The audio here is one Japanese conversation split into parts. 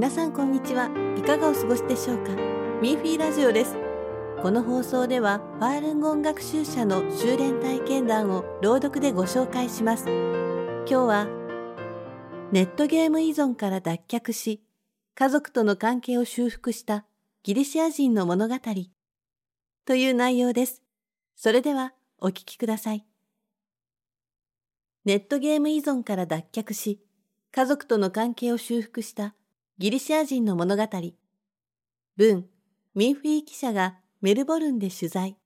皆さんこんにちは。いかがお過ごしでしょうか？ミーフィーラジオです。この放送では、ファールンゴン学習者の修練体験談を朗読でご紹介します。今日は、ネットゲーム依存から脱却し、家族との関係を修復したギリシア人の物語という内容です。それではお聞きください。ネットゲーム依存から脱却し、家族との関係を修復したギリシア人の物語。文、ミンフィー記者がメルボルンで取材。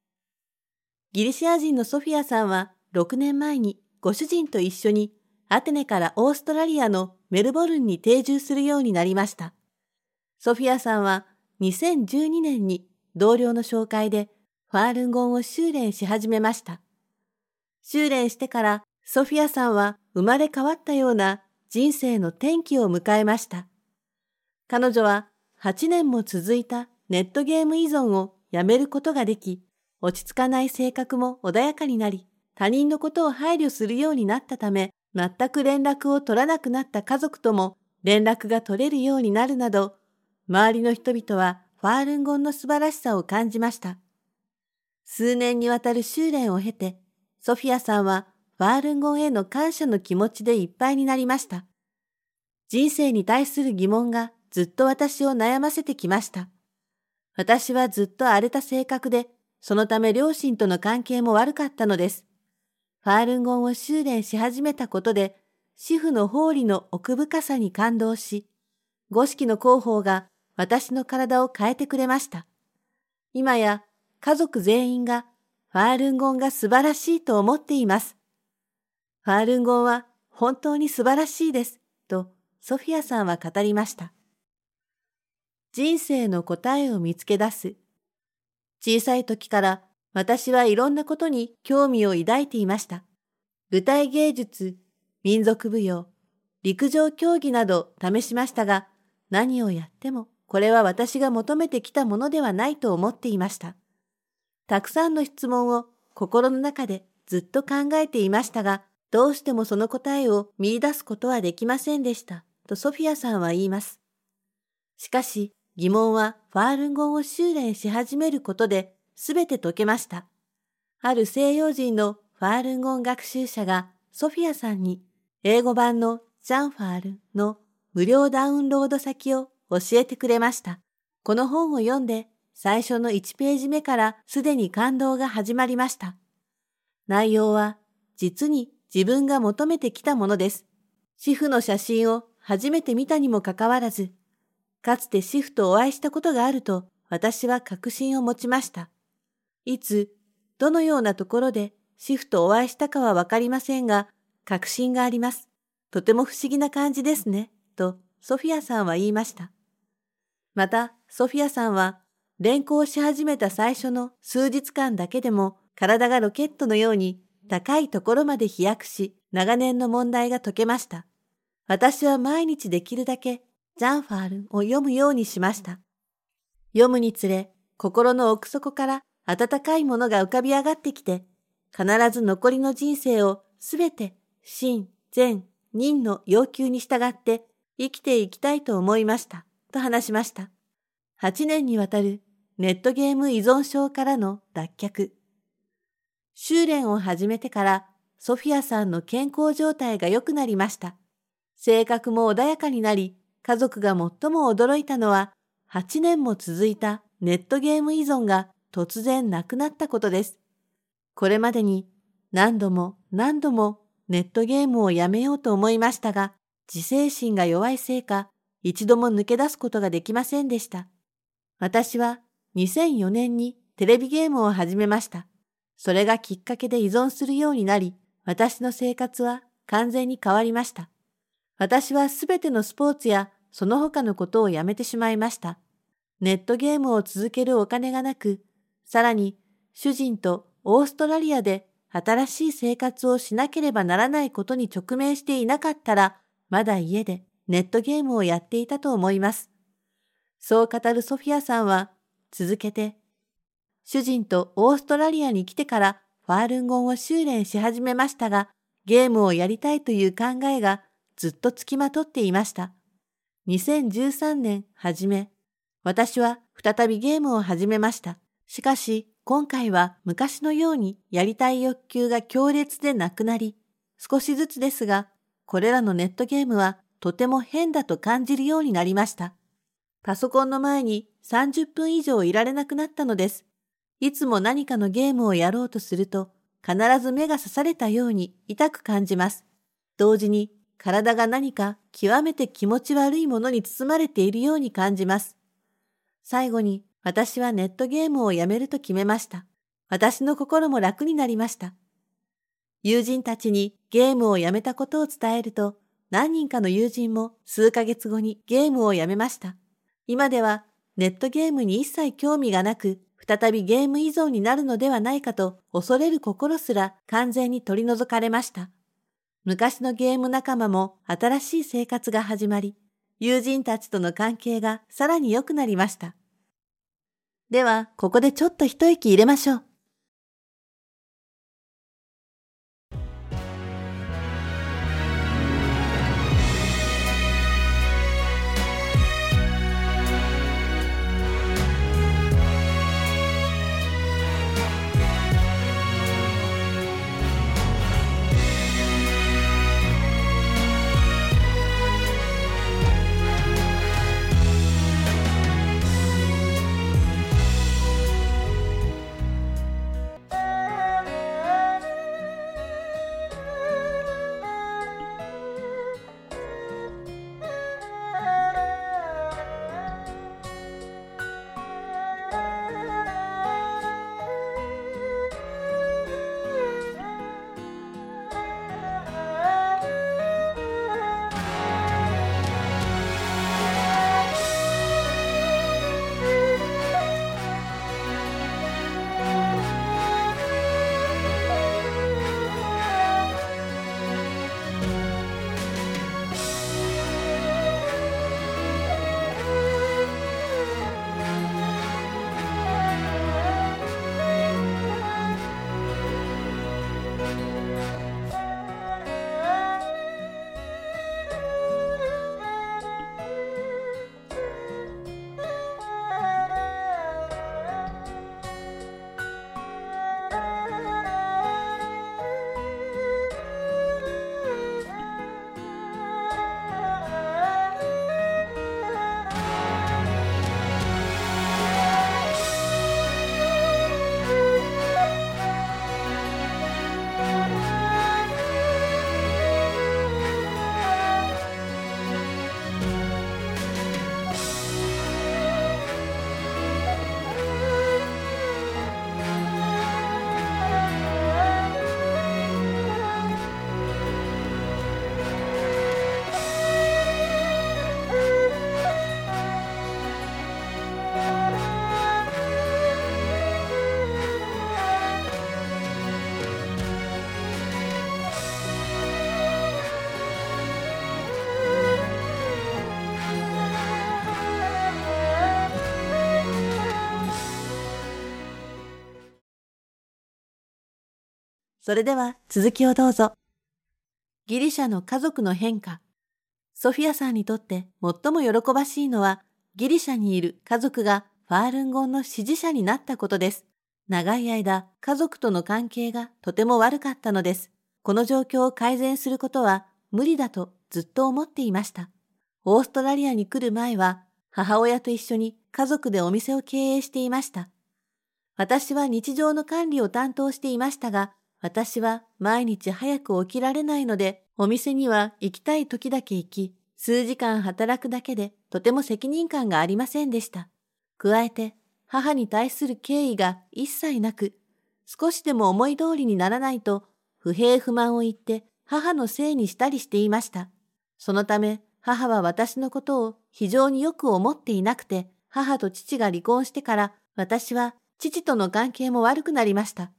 ギリシア人のソフィアさんは6年前にご主人と一緒にアテネからオーストラリアのメルボルンに定住するようになりました。ソフィアさんは2012年に同僚の紹介でファールンゴンを修練し始めました。修練してからソフィアさんは生まれ変わったような人生の転機を迎えました。彼女は8年も続いたネットゲーム依存をやめることができ、落ち着かない性格も穏やかになり、他人のことを配慮するようになったため、全く連絡を取らなくなった家族とも連絡が取れるようになるなど、周りの人々はファールンゴンの素晴らしさを感じました。数年にわたる修練を経て、ソフィアさんはファールンゴンへの感謝の気持ちでいっぱいになりました。人生に対する疑問がずっと私を悩ませてきました。私はずっと荒れた性格で、そのため両親との関係も悪かったのです。ファールンゴンを修練し始めたことで、主婦の法理の奥深さに感動し、五色の広報が私の体を変えてくれました。今や家族全員がファールンゴンが素晴らしいと思っています。ファールンゴンは本当に素晴らしいです、とソフィアさんは語りました。人生の答えを見つけ出す。小さい時から私はいろんなことに興味を抱いていました。舞台芸術、民族舞踊、陸上競技など試しましたが、何をやってもこれは私が求めてきたものではないと思っていました。たくさんの質問を心の中でずっと考えていましたが、どうしてもその答えを見出すことはできませんでした、とソフィアさんは言います。しかし、疑問はファールンゴンを修練し始めることで全て解けました。ある西洋人のファールンゴン学習者がソフィアさんに英語版のジャンファールの無料ダウンロード先を教えてくれました。この本を読んで最初の1ページ目からすでに感動が始まりました。内容は実に自分が求めてきたものです。主婦の写真を初めて見たにもかかわらず、かつて主婦とお会いしたことがあると私は確信を持ちました。いつ、どのようなところで主婦とお会いしたかはわかりませんが、確信があります。とても不思議な感じですね、とソフィアさんは言いました。また、ソフィアさんは、連行し始めた最初の数日間だけでも体がロケットのように高いところまで飛躍し、長年の問題が解けました。私は毎日できるだけジャンファールを読むようにしました。読むにつれ、心の奥底から温かいものが浮かび上がってきて、必ず残りの人生をすべて真、善、人の要求に従って生きていきたいと思いました、と話しました。8年にわたるネットゲーム依存症からの脱却。修練を始めてからソフィアさんの健康状態が良くなりました。性格も穏やかになり、家族が最も驚いたのは、8年も続いたネットゲーム依存が突然なくなったことです。これまでに何度も何度もネットゲームをやめようと思いましたが、自制心が弱いせいか、一度も抜け出すことができませんでした。私は2004年にテレビゲームを始めました。それがきっかけで依存するようになり、私の生活は完全に変わりました。私はすべてのスポーツやその他のことをやめてしまいました。ネットゲームを続けるお金がなく、さらに主人とオーストラリアで新しい生活をしなければならないことに直面していなかったら、まだ家でネットゲームをやっていたと思います。そう語るソフィアさんは続けて主人とオーストラリアに来てからファールンゴンを修練し始めましたが、ゲームをやりたいという考えがずっとつきまとっていました。2013年初め、私は再びゲームを始めました。しかし、今回は昔のようにやりたい欲求が強烈でなくなり、少しずつですが、これらのネットゲームはとても変だと感じるようになりました。パソコンの前に30分以上いられなくなったのです。いつも何かのゲームをやろうとすると、必ず目が刺されたように痛く感じます。同時に体が何か極めて気持ち悪いものに包まれているように感じます。最後に私はネットゲームをやめると決めました。私の心も楽になりました。友人たちにゲームをやめたことを伝えると、何人かの友人も数ヶ月後にゲームをやめました。今ではネットゲームに一切興味がなく、再びゲーム依存になるのではないかと恐れる心すら完全に取り除かれました。昔のゲーム仲間も新しい生活が始まり、友人たちとの関係がさらに良くなりました。では、ここでちょっと一息入れましょう。それでは続きをどうぞ。ギリシャの家族の変化。ソフィアさんにとって最も喜ばしいのは、ギリシャにいる家族がファールンゴンの支持者になったことです。長い間、家族との関係がとても悪かったのです。この状況を改善することは無理だとずっと思っていました。オーストラリアに来る前は、母親と一緒に家族でお店を経営していました。私は日常の管理を担当していましたが、私は毎日早く起きられないので、お店には行きたい時だけ行き、数時間働くだけでとても責任感がありませんでした。加えて、母に対する敬意が一切なく、少しでも思い通りにならないと、不平不満を言って母のせいにしたりしていました。そのため、母は私のことを非常によく思っていなくて、母と父が離婚してから、私は父との関係も悪くなりました。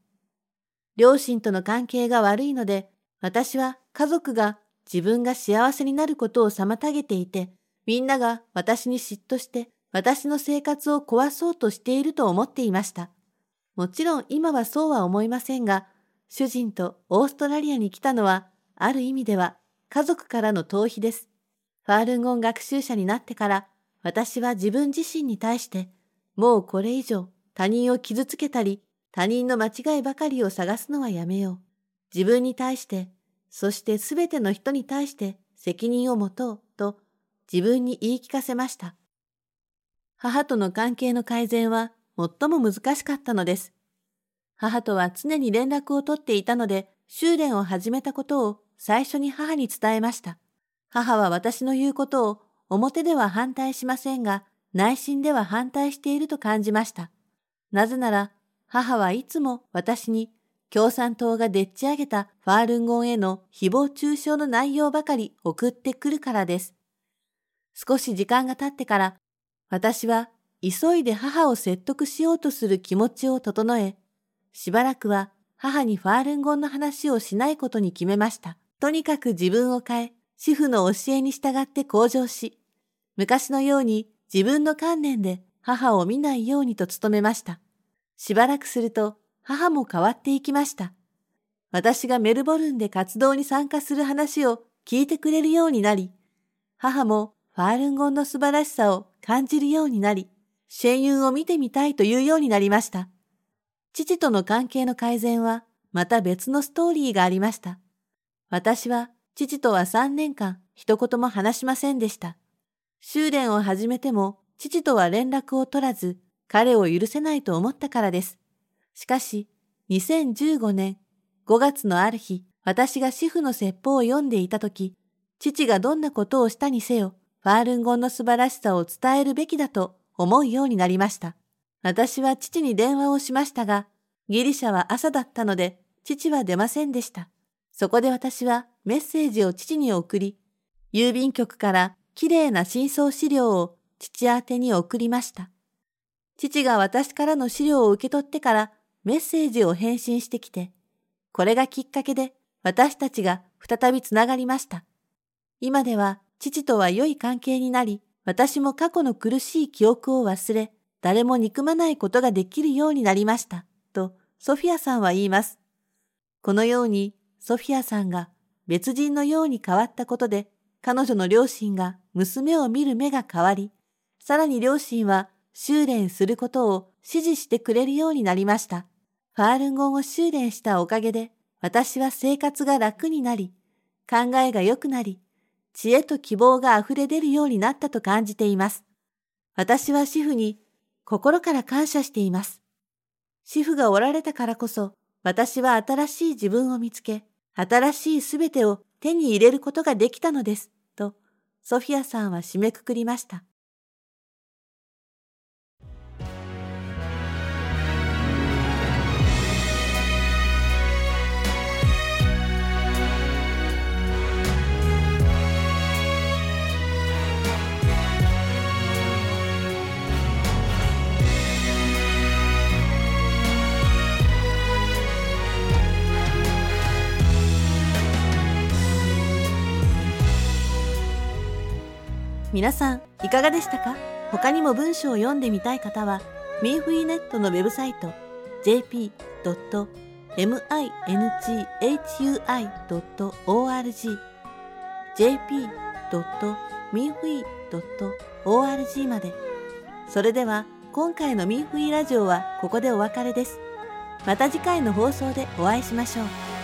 両親との関係が悪いので、私は家族が自分が幸せになることを妨げていて、みんなが私に嫉妬して私の生活を壊そうとしていると思っていました。もちろん今はそうは思いませんが、主人とオーストラリアに来たのは、ある意味では家族からの逃避です。ファールンゴン学習者になってから私は自分自身に対してもうこれ以上他人を傷つけたり他人の間違いばかりを探すのはやめよう。自分に対して、そしてすべての人に対して責任を持とうと自分に言い聞かせました。母との関係の改善は最も難しかったのです。母とは常に連絡を取っていたので、修練を始めたことを最初に母に伝えました。母は私の言うことを表では反対しませんが、内心では反対していると感じました。なぜなら、母はいつも私に共産党がでっち上げたファールンゴンへの誹謗中傷の内容ばかり送ってくるからです。少し時間が経ってから、私は急いで母を説得しようとする気持ちを整え、しばらくは母にファールンゴンの話をしないことに決めました。とにかく自分を変え、主婦の教えに従って向上し、昔のように自分の観念で母を見ないようにと努めました。しばらくすると母も変わっていきました。私がメルボルンで活動に参加する話を聞いてくれるようになり、母もファールンゴンの素晴らしさを感じるようになり、シェンユンを見てみたいというようになりました。父との関係の改善はまた別のストーリーがありました。私は父とは3年間一言も話しませんでした。修練を始めても父とは連絡を取らず彼を許せないと思ったからです。しかし、2015年5月のある日、私が主婦の説法を読んでいたとき、父がどんなことをしたにせよ、ファールンゴンの素晴らしさを伝えるべきだと思うようになりました。私は父に電話をしましたが、ギリシャは朝だったので、父は出ませんでした。そこで私はメッセージを父に送り、郵便局から綺麗な真相資料を父宛に送りました。父が私からの資料を受け取ってからメッセージを返信してきて、これがきっかけで私たちが再びつながりました。今では父とは良い関係になり、私も過去の苦しい記憶を忘れ、誰も憎まないことができるようになりました。と、ソフィアさんは言います。このように、ソフィアさんが別人のように変わったことで、彼女の両親が娘を見る目が変わり、さらに両親は修練することを指示してくれるようになりました。ファールンゴンを修練したおかげで、私は生活が楽になり、考えが良くなり、知恵と希望が溢れ出るようになったと感じています。私は主婦に心から感謝しています。主婦がおられたからこそ、私は新しい自分を見つけ、新しいすべてを手に入れることができたのです、と、ソフィアさんは締めくくりました。皆さんいかがでしたか？他にも文章を読んでみたい方はミンフィーネットのウェブサイト jp.minhui.org jp.minfui.org まで。それでは今回のミンフィーラジオはここでお別れです。また次回の放送でお会いしましょう。